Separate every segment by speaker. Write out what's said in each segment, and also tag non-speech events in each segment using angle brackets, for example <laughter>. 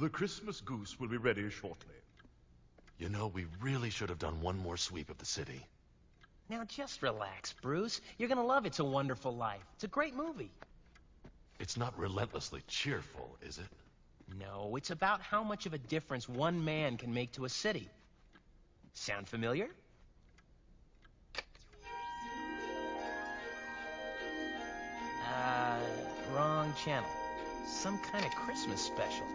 Speaker 1: The Christmas goose will be ready shortly.
Speaker 2: You know, we really should have done one more sweep of the city.
Speaker 3: Now just relax, Bruce. You're gonna love It's a Wonderful Life. It's a great movie.
Speaker 2: It's not relentlessly cheerful, is it?
Speaker 3: No, it's about how much of a difference one man can make to a city. Sound familiar? Uh, wrong channel. Some kind of Christmas special.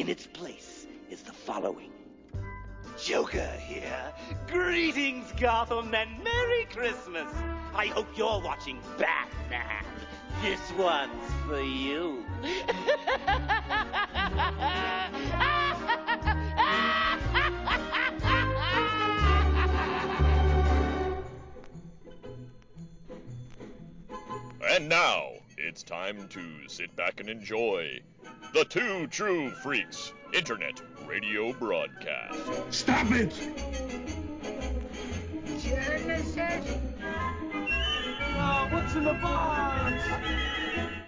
Speaker 4: In its place is the following. Joker here. Greetings, Gotham, and Merry Christmas. I hope you're watching Batman. This one's for you. <laughs>
Speaker 5: And now, it's time to sit back and enjoy the Two True Freaks Internet Radio Broadcast.
Speaker 1: Stop it! Genesis.
Speaker 4: Uh, what's in the box?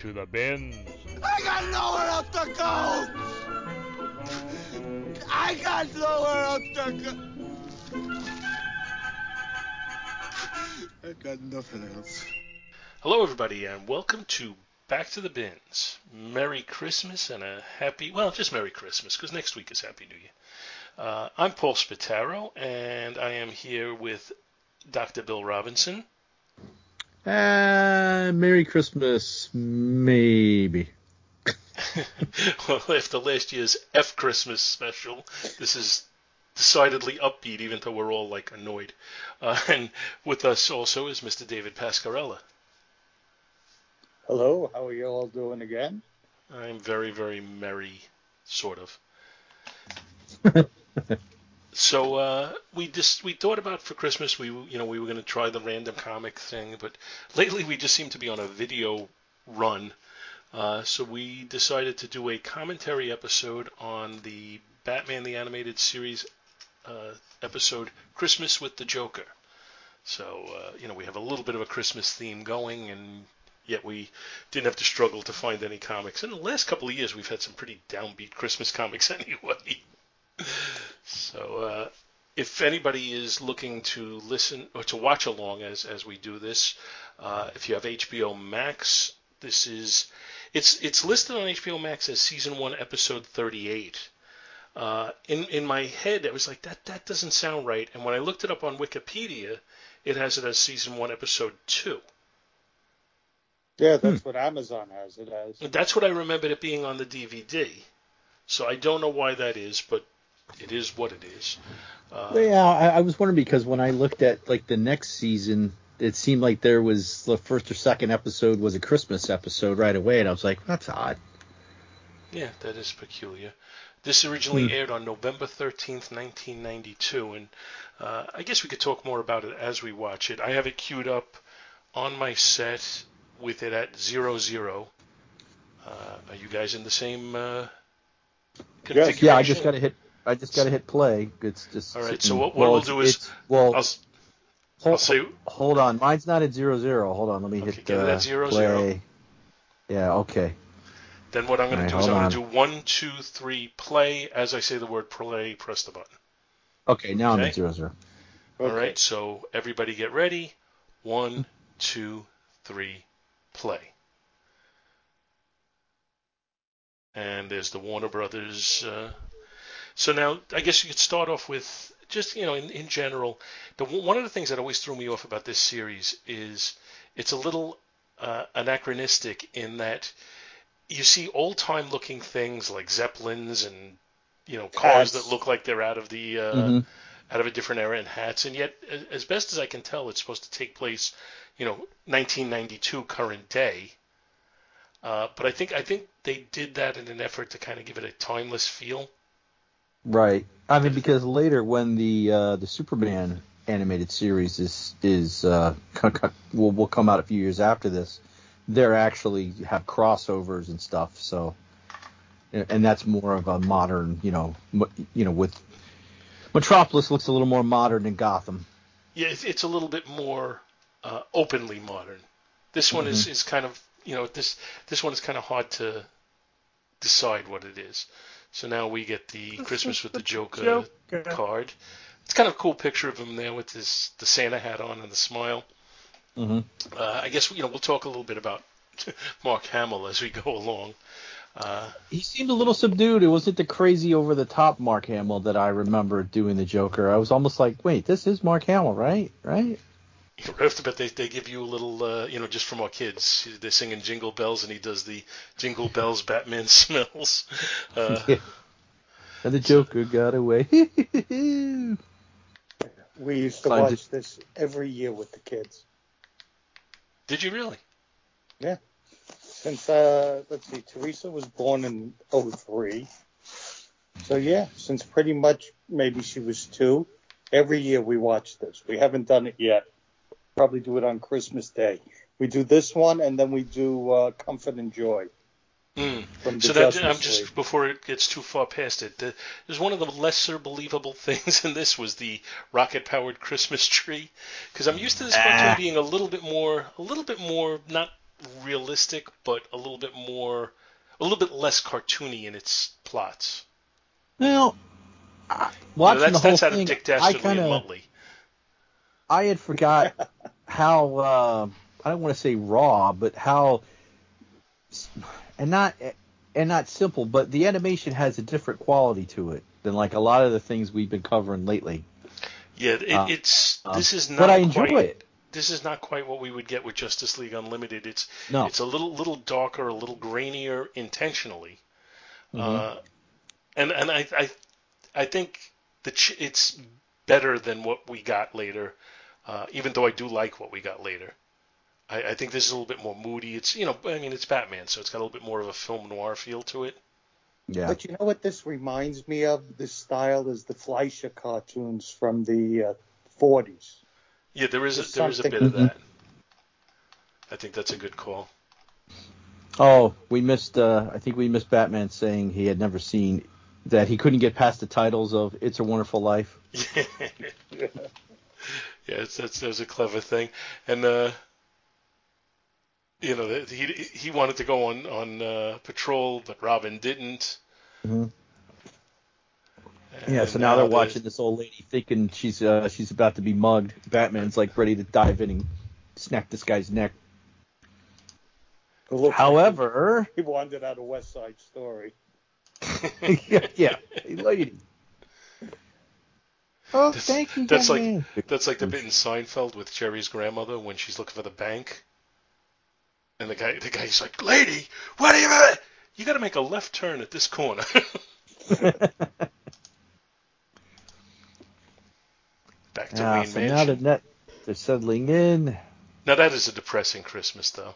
Speaker 6: to the bins.
Speaker 7: I got nowhere else to go! I got nowhere else to go! I got nothing else.
Speaker 8: Hello, everybody, and welcome to Back to the Bins. Merry Christmas and a happy, well, just Merry Christmas, because next week is Happy New Year. Uh, I'm Paul Spataro, and I am here with Dr. Bill Robinson.
Speaker 9: Uh, Merry Christmas, maybe. <laughs>
Speaker 8: well, after last year's F Christmas special, this is decidedly upbeat, even though we're all like annoyed. Uh, and with us also is Mr. David Pascarella.
Speaker 10: Hello, how are you all doing again?
Speaker 8: I'm very, very merry, sort of. <laughs> so uh, we just we thought about for Christmas we you know we were going to try the random comic thing, but lately we just seem to be on a video run. Uh, so we decided to do a commentary episode on the Batman the Animated Series uh, episode Christmas with the Joker. So uh, you know we have a little bit of a Christmas theme going, and yet we didn't have to struggle to find any comics. In the last couple of years, we've had some pretty downbeat Christmas comics <laughs> anyway. So uh, if anybody is looking to listen or to watch along as as we do this, uh, if you have HBO Max, this is it's it's listed on HBO Max as season one, episode 38. Uh, in in my head, I was like, that that doesn't sound right. And when I looked it up on Wikipedia, it has it as season one, episode two.
Speaker 10: Yeah, that's what Amazon has it as.
Speaker 8: That's what I remembered it being on the DVD. So I don't know why that is, but it is what it is. Uh,
Speaker 9: yeah, I, I was wondering because when I looked at like the next season, it seemed like there was the first or second episode was a Christmas episode right away, and I was like, that's odd.
Speaker 8: Yeah, that is peculiar. This originally
Speaker 9: Hmm.
Speaker 8: aired on November 13th, 1992, and uh, I guess we could talk more about it as we watch it. I have it queued up on my set with it at zero zero. Uh, are you guys in the same uh, configuration?
Speaker 9: Yeah, I just gotta hit. I just gotta hit play. It's just.
Speaker 8: All right,
Speaker 9: sitting-
Speaker 8: so what, what
Speaker 9: well,
Speaker 8: we'll
Speaker 9: it's-
Speaker 8: do is
Speaker 9: well,
Speaker 8: I'll,
Speaker 9: hold,
Speaker 8: I'll say
Speaker 9: hold on. Mine's not at zero zero. Hold on. Let me
Speaker 8: Okay,
Speaker 9: hit
Speaker 8: get
Speaker 9: uh,
Speaker 8: at zero,
Speaker 9: play.
Speaker 8: zero.
Speaker 9: Yeah. Okay.
Speaker 8: then what I'm going
Speaker 9: All
Speaker 8: to do is I'm
Speaker 9: hold
Speaker 8: going to do one, two, three, play. As I say the word play, press the button.
Speaker 9: Okay. Now I'm
Speaker 8: Okay.
Speaker 9: at zero zero.
Speaker 8: All right, so everybody get ready. One, two, three, play. And there's the Warner Brothers. Uh, so now I guess you could start off with just you know in, in general. The one of the things that always threw me off about this series is it's a little uh, anachronistic in that you see old time looking things like zeppelins and you know cars
Speaker 9: Cats.
Speaker 8: that look like they're out of the uh,
Speaker 9: Mhm.
Speaker 8: out of a different era and hats, and yet, as best as I can tell, it's supposed to take place, you know, 1992 current day. Uh, but I think I think they did that in an effort to kind of give it a timeless feel.
Speaker 9: Right. I mean, because later when the uh, the Superman animated series is is uh, <laughs> will will come out a few years after this, they're actually have crossovers and stuff. So, and that's more of a modern, you know, you know, with Metropolis looks a little more modern than Gotham.
Speaker 8: Yeah, it's, it's a little bit more uh, openly modern. This one is, is kind of you know this this one is kind of hard to decide what it is. So now we get the Christmas with the Joker,
Speaker 6: Joker.
Speaker 8: card. It's kind of a cool picture of him there with his the Santa hat on and the smile.
Speaker 9: Mm-hmm.
Speaker 8: Uh, I guess you know we'll talk a little bit about <laughs> Mark Hamill as we go along. Uh,
Speaker 9: He seemed a little subdued. It wasn't the crazy over the top Mark Hamill that I remember doing the Joker. I was almost like, wait, this is Mark Hamill, right? Right?
Speaker 8: Right off the bat, they, they give you a little, uh, you know, just from our kids. They're singing Jingle Bells, and he does the Jingle <laughs> Bells Batman <laughs> smells. Uh, <laughs>
Speaker 9: Yeah. And the Joker got away.
Speaker 10: We used to
Speaker 9: Fine.
Speaker 10: watch this every year with the kids.
Speaker 8: Did you really?
Speaker 10: Yeah. Since uh let's see, Teresa was born in '03. So yeah, since pretty much maybe she was two, every year we watch this. We haven't done it yet. Probably do it on Christmas Day. We do this one and then we do uh, Comfort and Joy
Speaker 8: Mm. So that, I'm just
Speaker 10: League.
Speaker 8: before it gets too far past it. The, there's one of the lesser believable <laughs> things in this was the rocket-powered Christmas tree, because I'm used to this cartoon
Speaker 9: Ah.
Speaker 8: being a little bit more, a little bit more not realistic, but a little bit more, a little bit less cartoony in its plots.
Speaker 9: well, I-
Speaker 8: You know,
Speaker 9: watching
Speaker 8: that's
Speaker 9: the whole
Speaker 8: that's out
Speaker 9: thing,
Speaker 8: of Dick
Speaker 9: I
Speaker 8: Dastardly
Speaker 9: kind
Speaker 8: and
Speaker 9: of
Speaker 8: Muttley.
Speaker 9: I had forgot <laughs> how uh, I don't want to say raw, but how and not and not simple, but the animation has a different quality to it than like a lot of the things we've been covering lately.
Speaker 8: Yeah, it,
Speaker 9: Uh,
Speaker 8: it's
Speaker 9: um,
Speaker 8: this is not.
Speaker 9: but I enjoy
Speaker 8: quite,
Speaker 9: it.
Speaker 8: This is not quite what we would get with Justice League Unlimited. It's
Speaker 9: No.
Speaker 8: it's a little little darker, a little grainier intentionally,
Speaker 9: Mm-hmm.
Speaker 8: uh, and and I I I think the ch- it's better than what we got later. Uh, even though I do like what we got later, I, I think this is a little bit more moody. It's you know I mean it's Batman, so it's got a little bit more of a film noir feel to it.
Speaker 9: Yeah.
Speaker 10: But you know what this reminds me of? This style is the Fleischer cartoons from the uh, 40s.
Speaker 8: Yeah, there is a,
Speaker 10: There's
Speaker 8: there is a bit of that. I think that's a good call.
Speaker 9: Oh, we missed. Uh, I think we missed Batman saying he had never seen that he couldn't get past the titles of "It's a Wonderful Life." <laughs> <laughs>
Speaker 8: yeah, it's, that's that was a clever thing, and uh, you know he he wanted to go on on uh, patrol, but Robin didn't.
Speaker 9: Mhm. Yeah. So now they're
Speaker 8: the-
Speaker 9: watching this old lady thinking she's uh, she's about to be mugged. Batman's like ready to dive in and snap this guy's neck.
Speaker 10: Who
Speaker 9: However,
Speaker 10: he wandered out of West Side Story. <laughs>
Speaker 9: yeah, yeah, lady. Oh,
Speaker 8: That's-
Speaker 9: thank you,
Speaker 8: that's like that's like the bit in Seinfeld with Jerry's grandmother when she's looking for the bank, and the guy the guy's like, "Lady, what are you? You got to make a left turn at this corner." <laughs> Back to
Speaker 9: Ah, so
Speaker 8: Mansion.
Speaker 9: now that net, they're settling in.
Speaker 8: Now that is a depressing Christmas, though.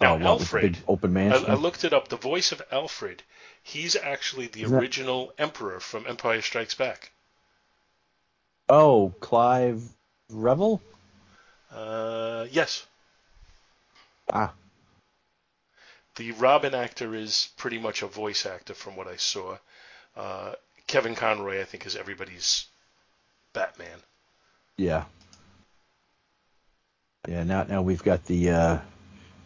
Speaker 8: Now
Speaker 9: oh,
Speaker 8: Alfred,
Speaker 9: open
Speaker 8: I. I looked it up. The voice of Alfred, he's actually the
Speaker 9: that-
Speaker 8: original Emperor from Empire Strikes Back.
Speaker 9: Oh, Clive Revill.
Speaker 8: Uh, yes,
Speaker 9: Ah,
Speaker 8: the Robin actor is pretty much a voice actor from what I saw. Uh, Kevin Conroy, I think, is everybody's Batman.
Speaker 9: yeah. Yeah. Now, now we've got the. Uh,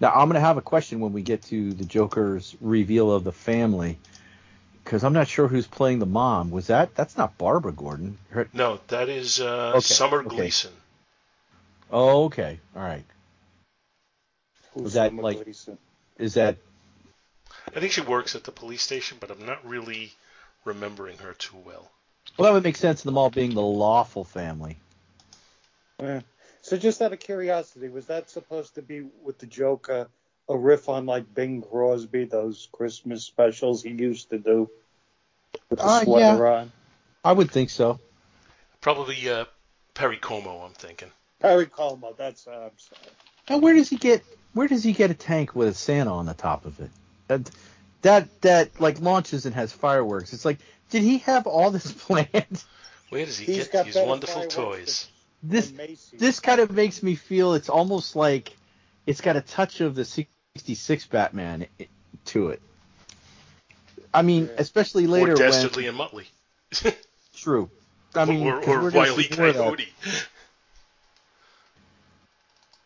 Speaker 9: now I'm gonna have a question when we get to the Joker's reveal of the family, because I'm not sure who's playing the mom. Was that? That's not Barbara Gordon. Her,
Speaker 8: No, that is uh,
Speaker 9: Okay,
Speaker 8: Summer
Speaker 9: okay.
Speaker 8: Gleeson.
Speaker 9: oh, okay. All right.
Speaker 10: Who's
Speaker 9: Was that
Speaker 10: Summer
Speaker 9: like-
Speaker 10: Gleeson?
Speaker 9: Is that?
Speaker 8: I think she works at the police station, but I'm not really remembering her too well.
Speaker 9: Well, that would make sense. Them all being the lawful family.
Speaker 10: Yeah. So just out of curiosity, was that supposed to be with the Joker a riff on like Bing Crosby, those Christmas specials he used to do with the
Speaker 9: Uh,
Speaker 10: sweater on?
Speaker 9: I would think so.
Speaker 8: Probably uh, Perry Como, I'm thinking.
Speaker 10: Perry Como, that's uh, I'm sorry.
Speaker 9: Now, where does he get where does he get a tank with a Santa on the top of it? That that that like launches and has fireworks. It's like, did he have all this <laughs> planned?
Speaker 8: Where does he
Speaker 10: He's
Speaker 8: get these wonderful
Speaker 10: fireworks
Speaker 8: toys?
Speaker 9: This this kind of makes me feel it's almost like it's got a touch of the 66 Batman to it. I mean,
Speaker 10: Yeah.
Speaker 9: especially later
Speaker 8: or Dastardly
Speaker 9: when
Speaker 8: and Muttley. <laughs>
Speaker 9: true. I mean,
Speaker 8: or
Speaker 9: 'cause
Speaker 8: or
Speaker 9: we're
Speaker 8: Wiley
Speaker 9: see more of that.
Speaker 8: Coyote.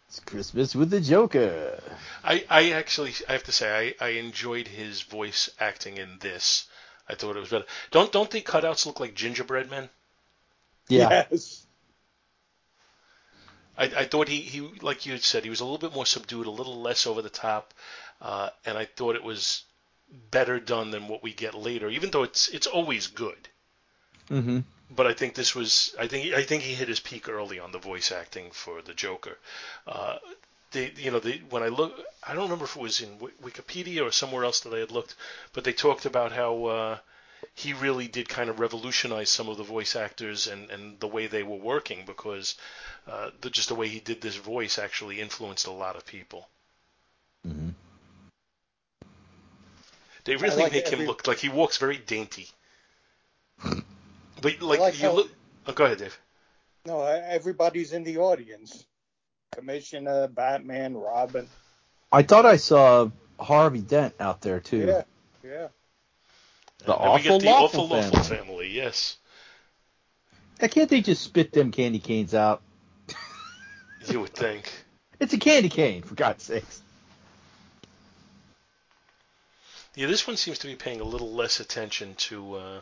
Speaker 9: It's Christmas with the Joker.
Speaker 8: I, I actually I have to say I, I enjoyed his voice acting in this. I thought it was better. Don't don't the cutouts look like gingerbread men?
Speaker 9: Yeah.
Speaker 10: Yes.
Speaker 8: I, I thought he, he like you had said he was a little bit more subdued, a little less over the top, uh, and I thought it was better done than what we get later. Even though it's it's always good,
Speaker 9: Mm-hmm.
Speaker 8: but I think this was I think I think he hit his peak early on the voice acting for the Joker. Uh, they you know they when I look I don't remember if it was in Wi- Wikipedia or somewhere else that I had looked, but they talked about how uh, he really did kind of revolutionize some of the voice actors and, and the way they were working because uh, the, just the way he did this voice actually influenced a lot of people.
Speaker 9: Mm-hmm.
Speaker 8: They really
Speaker 10: like
Speaker 8: make
Speaker 10: every-
Speaker 8: him look like he walks very dainty. But like,
Speaker 10: like
Speaker 8: you
Speaker 10: how-
Speaker 8: look. Oh, go ahead, Dave.
Speaker 10: No, everybody's in the audience. Commissioner, Batman, Robin.
Speaker 9: I thought I saw Harvey Dent out there too.
Speaker 10: Yeah, yeah.
Speaker 9: The
Speaker 8: And then we
Speaker 9: awful
Speaker 8: get the
Speaker 9: lawful
Speaker 8: awful lawful
Speaker 9: family.
Speaker 8: family. Yes,
Speaker 9: Now, can't they just spit them candy canes out? <laughs>
Speaker 8: you would think.
Speaker 9: It's a candy cane, for God's sakes.
Speaker 8: Yeah, this one seems to be paying a little less attention to uh,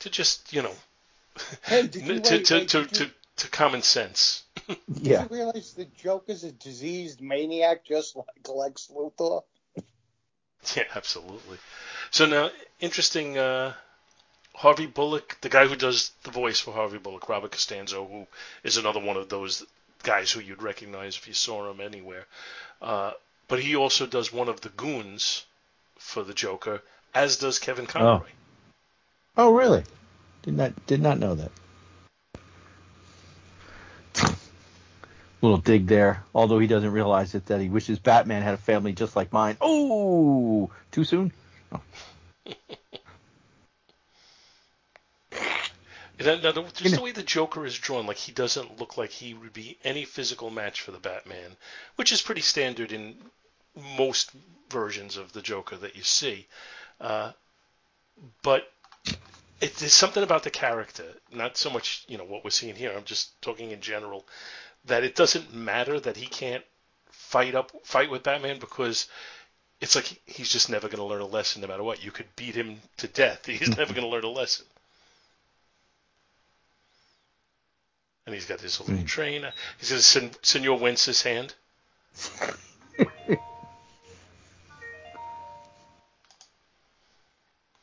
Speaker 8: to just you know <laughs>
Speaker 10: Hey, did <laughs> you
Speaker 8: to,
Speaker 10: wait,
Speaker 8: to,
Speaker 10: wait,
Speaker 8: to,
Speaker 10: you-
Speaker 8: to, to common sense.
Speaker 9: Yeah.
Speaker 10: Did you realize the Joker's a diseased maniac just like Lex Luthor?
Speaker 8: Yeah, absolutely. So now, interesting. Uh, Harvey Bullock, the guy who does the voice for Harvey Bullock, Robert Costanzo, who is another one of those guys who you'd recognize if you saw him anywhere. Uh, but he also does one of the goons for the Joker, as does Kevin Conroy.
Speaker 9: Oh, really? Did not did not know that. Little dig there. Although he doesn't realize it, that he wishes Batman had a family just like mine. Oh, too soon.
Speaker 8: Then, now, the- just the way the Joker is drawn, like he doesn't look like he would be any physical match for the Batman, which is pretty standard in most versions of the Joker that you see. Uh, but it, there's something about the character, not so much you know what we're seeing here. I'm just talking in general that it doesn't matter that he can't fight up fight with Batman because it's like he's just never going to learn a lesson no matter what. You could beat him to death, <laughs> he's never <laughs> going to learn a lesson. And he's got this little train. He's got a sen- Senor Wences hand. <laughs>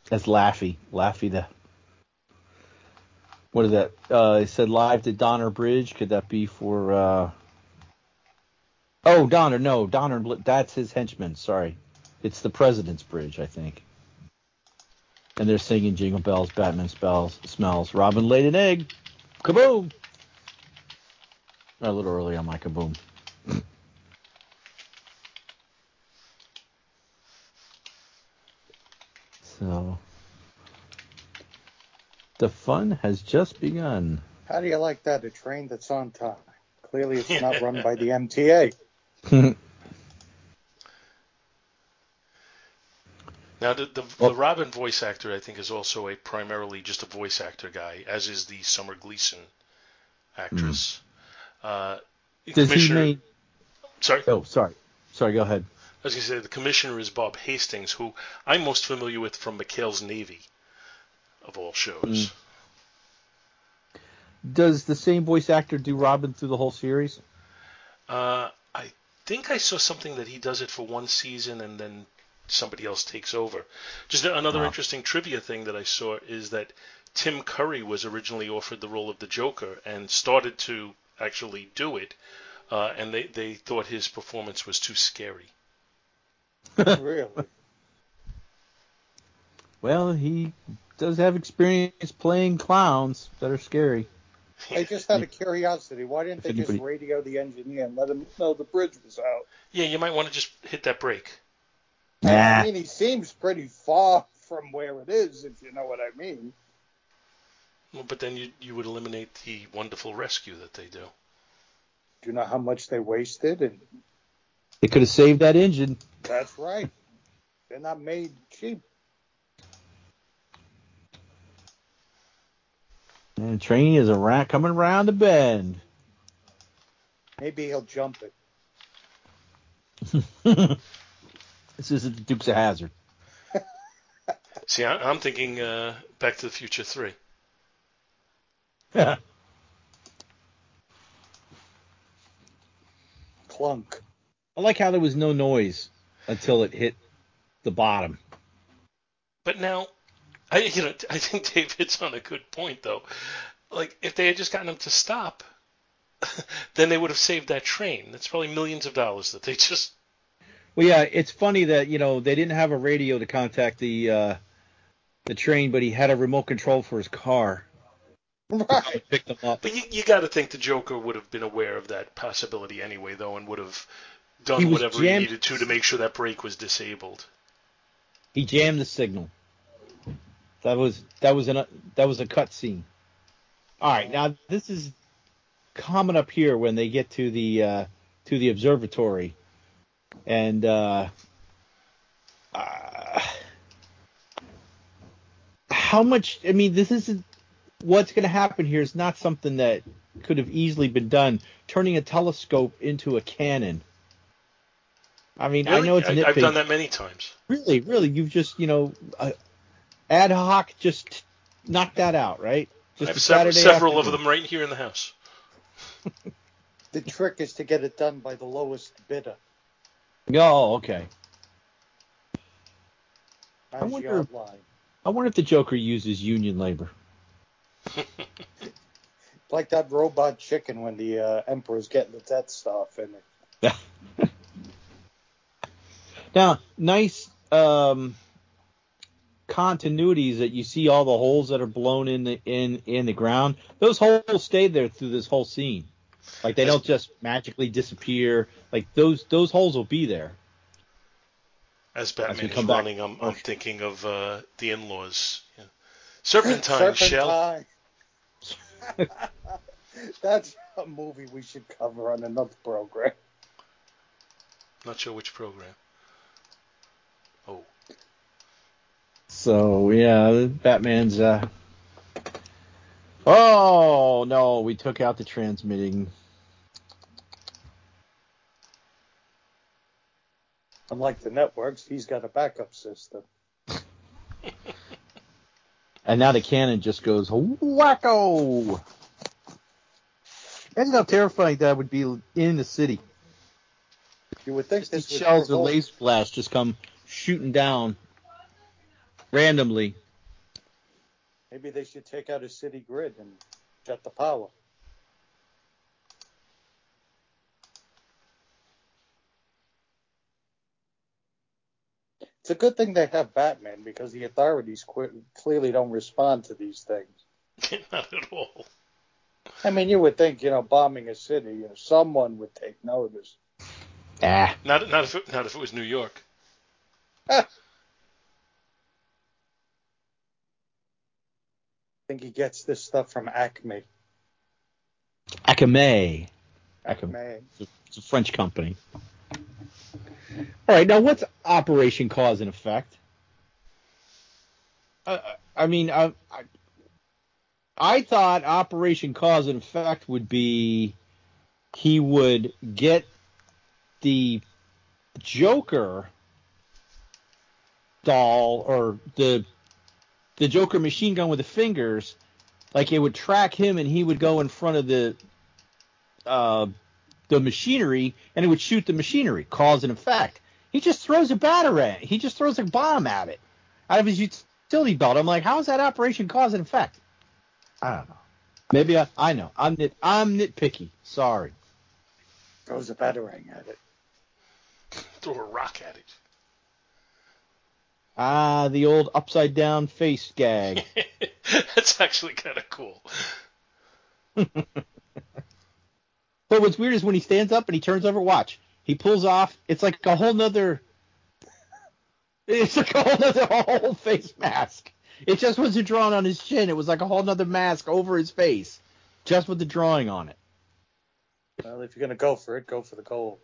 Speaker 9: That's Laffy. Laffy the. What is that? Uh, it said live to Donner Bridge. Could that be for? Uh... Oh, Donner. No, Donner. That's his henchman. Sorry, it's the President's Bridge, I think. And they're singing Jingle Bells, Batman spells, smells. Robin laid an egg. Kaboom! A little early on my kaboom. <laughs> So the fun has just begun.
Speaker 10: How do you like that? A train that's on time. Clearly, it's not run by the MTA. <laughs>
Speaker 8: Now, the, the, the Robin voice actor, I think, is also a primarily just a voice actor guy, as is the Summer Gleeson actress. Uh,
Speaker 9: Does he
Speaker 8: Commissioner-
Speaker 9: make?
Speaker 8: Sorry,
Speaker 9: Oh, sorry, sorry. Go ahead.
Speaker 8: I was going to say the commissioner is Bob Hastings, who I'm most familiar with from McHale's Navy, of all shows.
Speaker 9: Does the same voice actor do Robin through the whole series?
Speaker 8: Uh, I think I saw something that he does it for one season and then somebody else takes over. Just another
Speaker 9: Wow.
Speaker 8: interesting trivia thing that I saw is that Tim Curry was originally offered the role of the Joker and started to actually do it, uh, and they, they thought his performance was too scary. <laughs>
Speaker 10: really?
Speaker 9: Well, he does have experience playing clowns that are scary.
Speaker 10: I just had a curiosity. Why didn't they just radio the engineer and let him know the bridge was out?
Speaker 8: Yeah, you might want to just hit that brake.
Speaker 9: Nah.
Speaker 10: I mean, he seems pretty far from where it is, if you know what I mean.
Speaker 8: Well, but then you you would eliminate the wonderful rescue that they do.
Speaker 10: Do you know how much they wasted? And
Speaker 9: They could have saved that engine.
Speaker 10: that's right. <laughs> They're not made cheap.
Speaker 9: And the train is around, coming around the bend.
Speaker 10: Maybe he'll jump it. <laughs>
Speaker 9: this isn't the Dukes of Hazzard. <laughs>
Speaker 8: See, I, I'm thinking uh, Back to the Future Three. Yeah. <laughs>
Speaker 10: Clunk.
Speaker 9: I like how there was no noise until it hit the bottom.
Speaker 8: But now, I you know I think Dave hits on a good point though. Like if they had just gotten him to stop, <laughs> then they would have saved that train. That's probably millions of dollars that they just.
Speaker 9: Well, yeah, it's funny that you know they didn't have a radio to contact the uh, the train, but he had a remote control for his car.
Speaker 10: Right.
Speaker 9: Picked them up.
Speaker 8: But you, you got to think the Joker would have been aware of that possibility anyway, though, and would have done
Speaker 9: He
Speaker 8: whatever he needed to to make sure that brake was disabled.
Speaker 9: He jammed the signal. That was that was an that was a cut scene. All right, now this is coming up here when they get to the uh, to the observatory, and uh, uh, how much? I mean, this isn't what's going to happen here. Is not something that could have easily been done. Turning a telescope into a cannon. I mean, I know it's
Speaker 8: I, i've done that many times.
Speaker 9: Really, really, you've just you know uh, ad hoc just knocked that out, right?
Speaker 8: I
Speaker 9: Just
Speaker 8: have
Speaker 9: a
Speaker 8: several,
Speaker 9: Saturday
Speaker 8: several of them right here in the house. <laughs>
Speaker 10: The trick is to get it done by the lowest bidder.
Speaker 9: Oh, okay.
Speaker 10: As
Speaker 9: wonder-
Speaker 10: you.
Speaker 9: I wonder if the Joker uses union labor. <laughs>
Speaker 10: Like that robot chicken when the uh, Emperor's getting the Death Star finished. <laughs>
Speaker 9: Now, nice um, continuities that you see all the holes that are blown in the in in the ground. Those holes stayed there through this whole scene. Like they don't just magically disappear. Like those those holes will be there.
Speaker 8: As Batman
Speaker 9: we
Speaker 8: is
Speaker 9: come back-
Speaker 8: running, I'm, I'm thinking of uh, the in-laws. Yeah. Serpentine, Shell. <laughs>
Speaker 10: That's a movie we should cover on another program.
Speaker 8: Not sure which program. Oh,
Speaker 9: So yeah, Batman's. uh Oh no, we took out the transmitting.
Speaker 10: Unlike the networks, he's got a backup system. <laughs>
Speaker 9: And now the cannon just goes wacko. Imagine how terrifying that would be in the city.
Speaker 10: You would think
Speaker 9: These shells or laser blasts just come shooting down randomly.
Speaker 10: Maybe they should take out a city grid and shut the power. It's a good thing they have Batman because the authorities qu- clearly don't respond to these things. <laughs>
Speaker 8: not at all.
Speaker 10: I mean, you would think, you know, bombing a city, you know, someone would take notice.
Speaker 9: Ah,
Speaker 8: Not not if it, not if it was New York. <laughs>
Speaker 10: think he gets this stuff from Acme.
Speaker 9: Acme. Acme.
Speaker 10: Acme.
Speaker 9: It's a French company. All right, now what's Operation Cause and Effect? Uh, I mean, I, I I thought Operation Cause and Effect would be he would get the Joker doll or the the Joker machine gun with the fingers, like it would track him and he would go in front of the uh, the machinery and it would shoot the machinery, cause and effect. He just throws a batarang. He just throws a bomb at it out of his utility belt. I'm like, how is that Operation Cause and Effect? I don't know. Maybe I, I know. I'm nit, I'm nitpicky. Sorry.
Speaker 10: Throws a batarang at it. <laughs>
Speaker 8: Throw a rock at it.
Speaker 9: Ah, the old upside down face gag. <laughs>
Speaker 8: That's actually kind of cool. <laughs>
Speaker 9: But what's weird is when he stands up and he turns over, watch. He pulls off. It's like a whole nother. <laughs> It's like a whole nother whole face mask. It just wasn't drawn on his chin. It was like a whole nother mask over his face, just with the drawing on it.
Speaker 10: Well, if you're gonna go for it, go for the gold.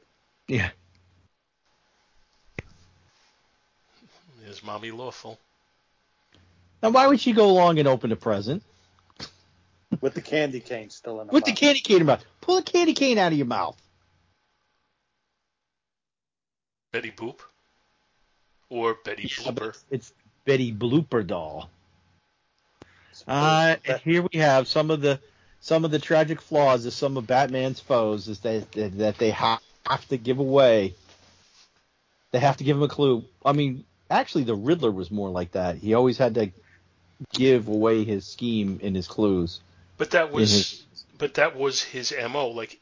Speaker 9: Yeah.
Speaker 8: There's Mommy Lawful.
Speaker 9: Now, why would she go along and open a present
Speaker 10: With the candy cane still in her
Speaker 9: with the candy cane in her mouth? Pull the candy cane out of your mouth.
Speaker 8: Betty Boop. Or Betty
Speaker 9: Yeah,
Speaker 8: Blooper.
Speaker 9: it's, it's Betty Blooper doll. Uh, and here we have some of the some of the tragic flaws of some of Batman's foes is that that, that they have to give away. They have to give him a clue. I mean, actually, the Riddler was more like that. He always had to give away his scheme in his clues.
Speaker 8: But that was
Speaker 9: his-
Speaker 8: but that was his MO. Like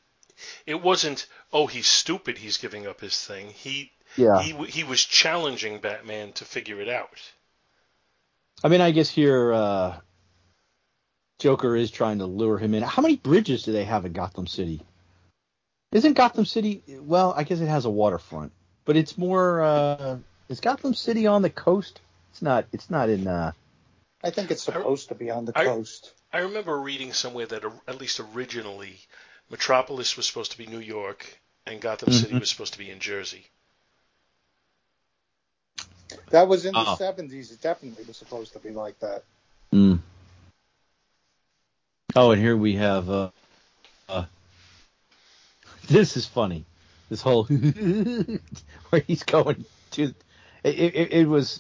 Speaker 8: it wasn't oh he's stupid he's giving up his thing. He
Speaker 9: Yeah.
Speaker 8: he he was challenging Batman to figure it out.
Speaker 9: I mean, I guess here uh, Joker is trying to lure him in. How many bridges do they have in Gotham City? Isn't Gotham City? Well, I guess it has a waterfront, but it's more. Uh, is Gotham City on the coast? It's not. It's not in. Uh,
Speaker 10: I think it's supposed to be on the
Speaker 8: I-
Speaker 10: coast.
Speaker 8: I remember reading somewhere that at least originally Metropolis was supposed to be New York and Gotham City
Speaker 9: Mhm.
Speaker 8: was supposed to be in Jersey.
Speaker 10: That was in the
Speaker 9: Oh.
Speaker 10: 70s. It definitely was supposed to be like that.
Speaker 9: mm. Oh, and here we have. Uh, uh, this is funny. This whole <laughs> where he's going to. It, it, it was.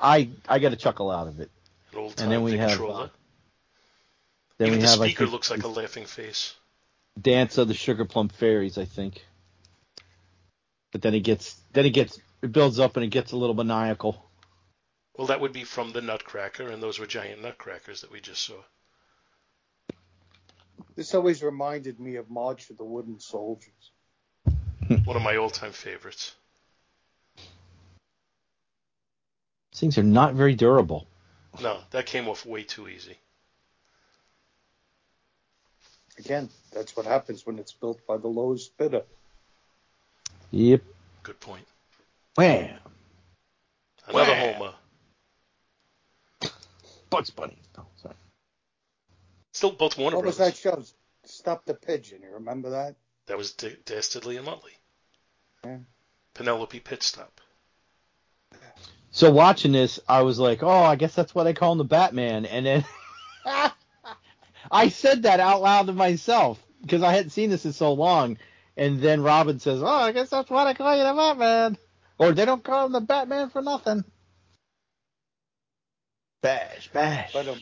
Speaker 9: I I got a chuckle out of it.
Speaker 8: An old
Speaker 9: And
Speaker 8: time
Speaker 9: then we have,
Speaker 8: controller.
Speaker 9: uh, Then
Speaker 8: Even
Speaker 9: we
Speaker 8: the
Speaker 9: have
Speaker 8: speaker
Speaker 9: think,
Speaker 8: looks like a laughing face.
Speaker 9: Dance of the Sugar Plum Fairies, I think. But then it gets then it gets it builds up and it gets a little maniacal.
Speaker 8: Well, that would be from the Nutcracker, and those were giant nutcrackers that we just saw.
Speaker 10: This always reminded me of March of the Wooden Soldiers.
Speaker 8: One of my all-time favorites.
Speaker 9: These things are not very durable.
Speaker 8: No, that came off way too easy.
Speaker 10: Again, that's what happens when it's built by the lowest bidder.
Speaker 9: Yep.
Speaker 8: Good point.
Speaker 9: Wham.
Speaker 8: Another
Speaker 9: Wham.
Speaker 8: homer.
Speaker 9: Bugs Bunny. Oh, sorry.
Speaker 8: Still both Warner
Speaker 10: what was that show? Stop the Pigeon. You remember that?
Speaker 8: That was D- Dastardly and Muttley.
Speaker 10: Yeah.
Speaker 8: Penelope Pitstop.
Speaker 9: So watching this, I was like, oh, I guess that's why they call him the Batman. And then <laughs> I said that out loud to myself because I hadn't seen this in so long. And then Robin says, oh, I guess that's why they call you the Batman. Or they don't call him the Batman for nothing. Bash, bash.
Speaker 10: But um,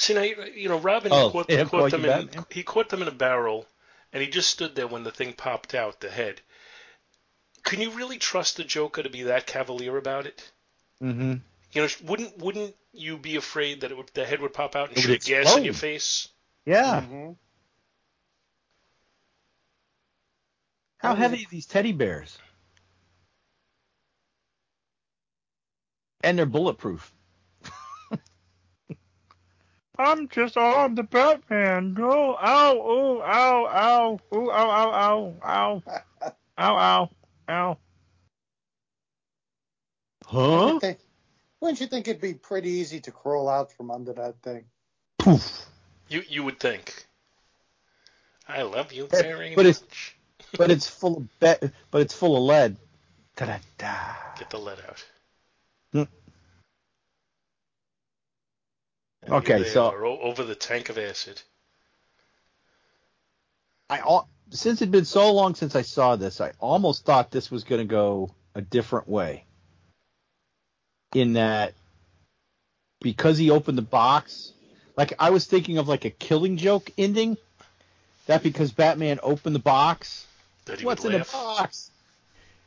Speaker 8: See now, you know, Robin
Speaker 9: Oh,
Speaker 8: caught, caught them in. He caught them in a barrel, and he just stood there when the thing popped out, the head. Can you really trust the Joker to be that cavalier about it?
Speaker 9: Mm-hmm.
Speaker 8: You know, wouldn't wouldn't you be afraid that it would, the head would pop out and
Speaker 9: It would
Speaker 8: shoot gas in your face?
Speaker 9: Yeah.
Speaker 10: mhm.
Speaker 9: How heavy are these teddy bears? And they're bulletproof. <laughs>
Speaker 6: I'm just on the Batman. Go, ow, ooh, ow, ow, ooh, ow, ow, ow, ow, ow, ow, ow.
Speaker 9: Huh?
Speaker 10: Wouldn't you think- Wouldn't you think it'd be pretty easy to crawl out from under that thing?
Speaker 9: Poof.
Speaker 8: You you would think. I love you
Speaker 9: Yeah,
Speaker 8: very
Speaker 9: but it's-
Speaker 8: much. <laughs>
Speaker 9: But it's full of be- but it's full of lead. Da-da-da.
Speaker 8: Get the lead out.
Speaker 9: Hmm. Okay, so-
Speaker 8: over the tank of acid.
Speaker 9: I since it'd been so long since I saw this, I almost thought this was going to go a different way. In that, because he opened the box, like I was thinking of like a Killing Joke ending. That because Batman opened the box. What's in
Speaker 8: laugh.
Speaker 9: the box?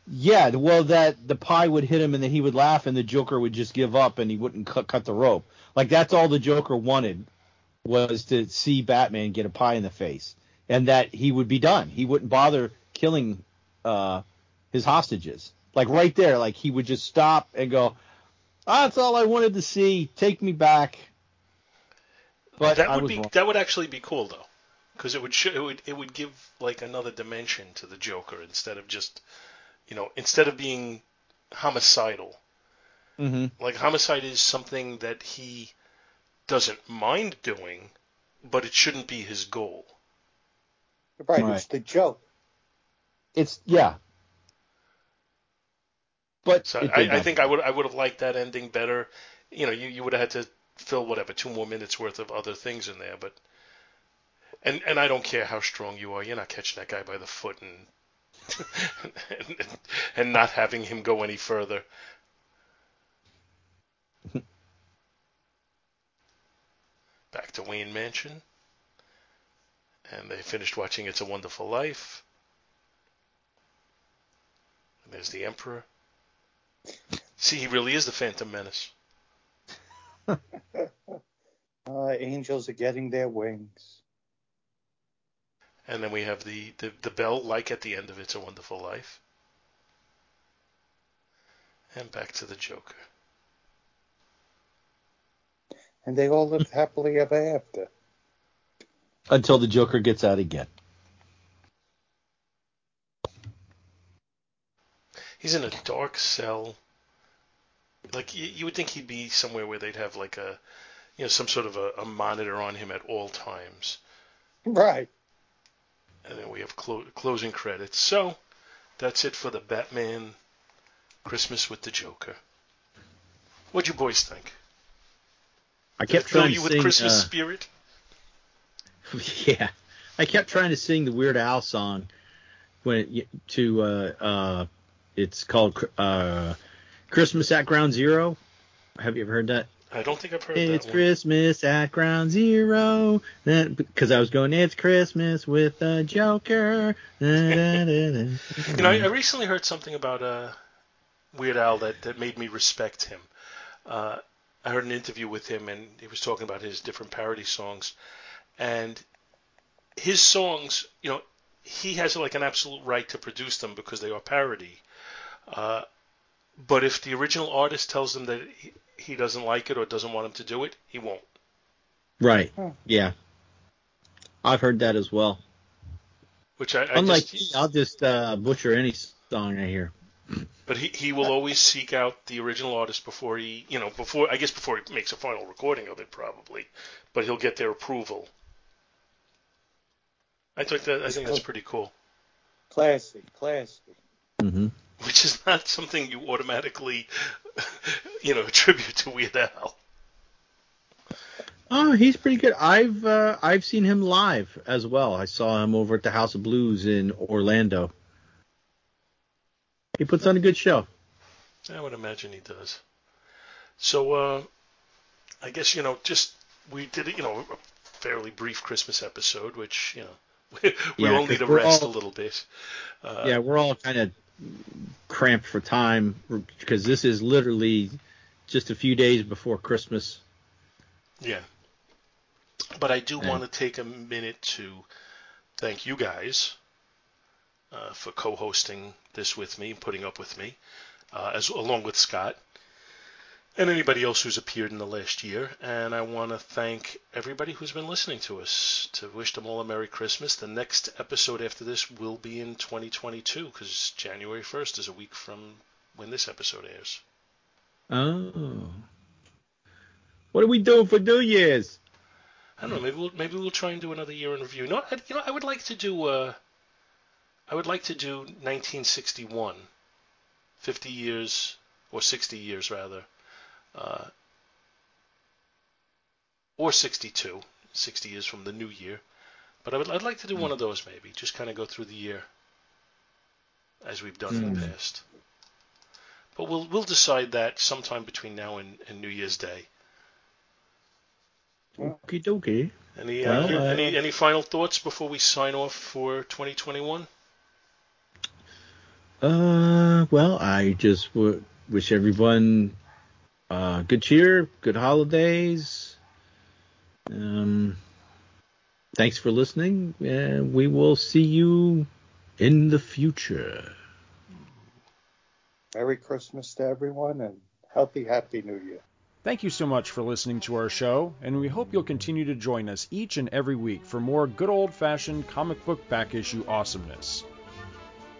Speaker 9: Yeah, well, that the pie would hit him and then he would laugh and the Joker would just give up and he wouldn't cut, cut the rope. Like that's all the Joker wanted was to see Batman get a pie in the face and that he would be done. He wouldn't bother killing uh, his hostages. Like right there, like he would just stop and go, "Ah, "That's all I wanted to see. Take me back." But
Speaker 8: that would be
Speaker 9: wrong.
Speaker 8: that would actually be cool though, because it would sh- it would it would give like another dimension to the Joker instead of just you know instead of being homicidal.
Speaker 9: hmm
Speaker 8: Like homicide is something that he doesn't mind doing, but it shouldn't be his goal.
Speaker 10: Right,
Speaker 9: Right.
Speaker 10: it's the joke.
Speaker 9: It's yeah. But
Speaker 8: So I, I think I would I would have liked that ending better. You know, you, you would have had to fill whatever two more minutes worth of other things in there, but and and I don't care how strong you are, you're not catching that guy by the foot and <laughs> and, and not having him go any further. <laughs> Back to Wayne Mansion, and they finished watching It's a Wonderful Life. And there's the Emperor. See, he really is the Phantom Menace.
Speaker 10: Uh, <laughs> angels are getting their wings.
Speaker 8: And then we have the, the, the bell, like at the end of It's a Wonderful Life. And back to the Joker.
Speaker 10: And they all lived happily ever after.
Speaker 9: Until the Joker gets out again.
Speaker 8: He's in a dark cell. Like you, you would think he'd be somewhere where they'd have like a, you know, some sort of a, a monitor on him at all times.
Speaker 10: Right.
Speaker 8: And then we have clo- closing credits. So that's it for the Batman Christmas with the Joker. What'd you boys think?
Speaker 9: I
Speaker 8: Did it
Speaker 9: kept
Speaker 8: fill
Speaker 9: trying
Speaker 8: you
Speaker 9: to
Speaker 8: with
Speaker 9: sing.
Speaker 8: Christmas
Speaker 9: uh,
Speaker 8: spirit? <laughs>
Speaker 9: yeah, I kept trying to sing the Weird Al song when it, to uh, uh, it's called uh, Christmas at Ground Zero. Have you ever heard that?
Speaker 8: I don't think I've heard
Speaker 9: It's
Speaker 8: that one.
Speaker 9: Christmas at Ground Zero. Because I was going, it's Christmas with the Joker. Da, da, da.
Speaker 8: You know, I, I recently heard something about uh, Weird Al that, that made me respect him. Uh, I heard an interview with him, and he was talking about his different parody songs, and his songs, you know, he has like an absolute right to produce them because they are parody. Uh, but if the original artist tells him that he, he doesn't like it or doesn't want him to do it, he won't.
Speaker 9: Right. Yeah. I've heard that as well.
Speaker 8: Which I, I
Speaker 9: Unlike
Speaker 8: just,
Speaker 9: me, I'll just uh, butcher any song I hear. <clears throat>
Speaker 8: But he, he will always seek out the original artist before he, you know, before I guess before he makes a final recording of it, probably. But he'll get their approval. I think that I think that's pretty cool.
Speaker 10: Classy, classy.
Speaker 9: Mm-hmm.
Speaker 8: Which is not something you automatically, <laughs> you know, attribute to Weird Al.
Speaker 9: Oh, he's pretty good. I've uh, I've seen him live as well. I saw him over at the House of Blues in Orlando. He puts on a good show.
Speaker 8: I would imagine he does. So, uh, I guess you know, just we did you know a fairly brief Christmas episode, which you know we, <laughs> we
Speaker 9: Yeah,
Speaker 8: all need
Speaker 9: 'cause
Speaker 8: to
Speaker 9: we're
Speaker 8: rest
Speaker 9: all-
Speaker 8: a little bit. Uh,
Speaker 9: yeah, we're all kind of cramped for time because this is literally just a few days before Christmas.
Speaker 8: Yeah. But I do
Speaker 9: And-
Speaker 8: want to take a minute to thank you guys uh, for co-hosting this with me and putting up with me, uh, as along with Scott and anybody else who's appeared in the last year. And I want to thank everybody who's been listening to us. To wish them all a Merry Christmas. The next episode after this will be in 2022 because January 1st is a week from when this episode airs.
Speaker 9: Oh, what are we doing for New Year's?
Speaker 8: I don't know. Maybe we'll maybe we'll try and do another year in review. No, I, you know, I would like to do. Uh, I would like to do 1961, 50 years or 60 years rather, uh, or 62, 60 years from the new year. But I would I'd like to do one of those maybe. Just kind of go through the year as we've done in the
Speaker 9: Hmm.
Speaker 8: past. But we'll we'll decide that sometime between now and, and New Year's Day.
Speaker 9: Okie dokie.
Speaker 8: Any
Speaker 9: Well,
Speaker 8: uh,
Speaker 9: uh,
Speaker 8: any any final thoughts before we sign off for 2021?
Speaker 9: Uh, well, I just w- wish everyone uh, good cheer, good holidays. Um, thanks for listening, and we will see you in the future.
Speaker 10: Merry Christmas to everyone and healthy, happy New Year.
Speaker 11: Thank you so much for listening to our show, and we hope you'll continue to join us each and every week for more good old fashioned comic book back issue awesomeness.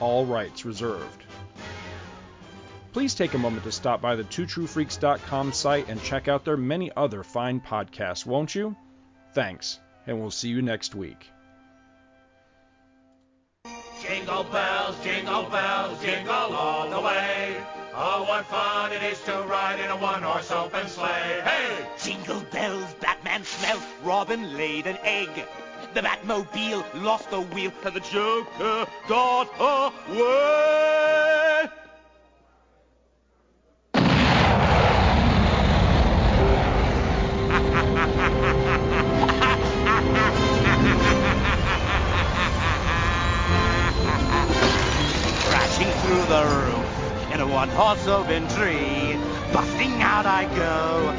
Speaker 11: All rights reserved. Please take a moment to stop by the twotruefreaks.com site and check out their many other fine podcasts, won't you? Thanks, and we'll see you next week.
Speaker 12: Jingle bells, jingle bells, jingle all the way. Oh, what fun it is to ride in a one-horse open sleigh. Hey!
Speaker 4: Jingle bells, Batman smelt, Robin laid an egg. The Batmobile lost the wheel, and the Joker got away. Crashing through the roof in a one-horse open tree. Busting out I go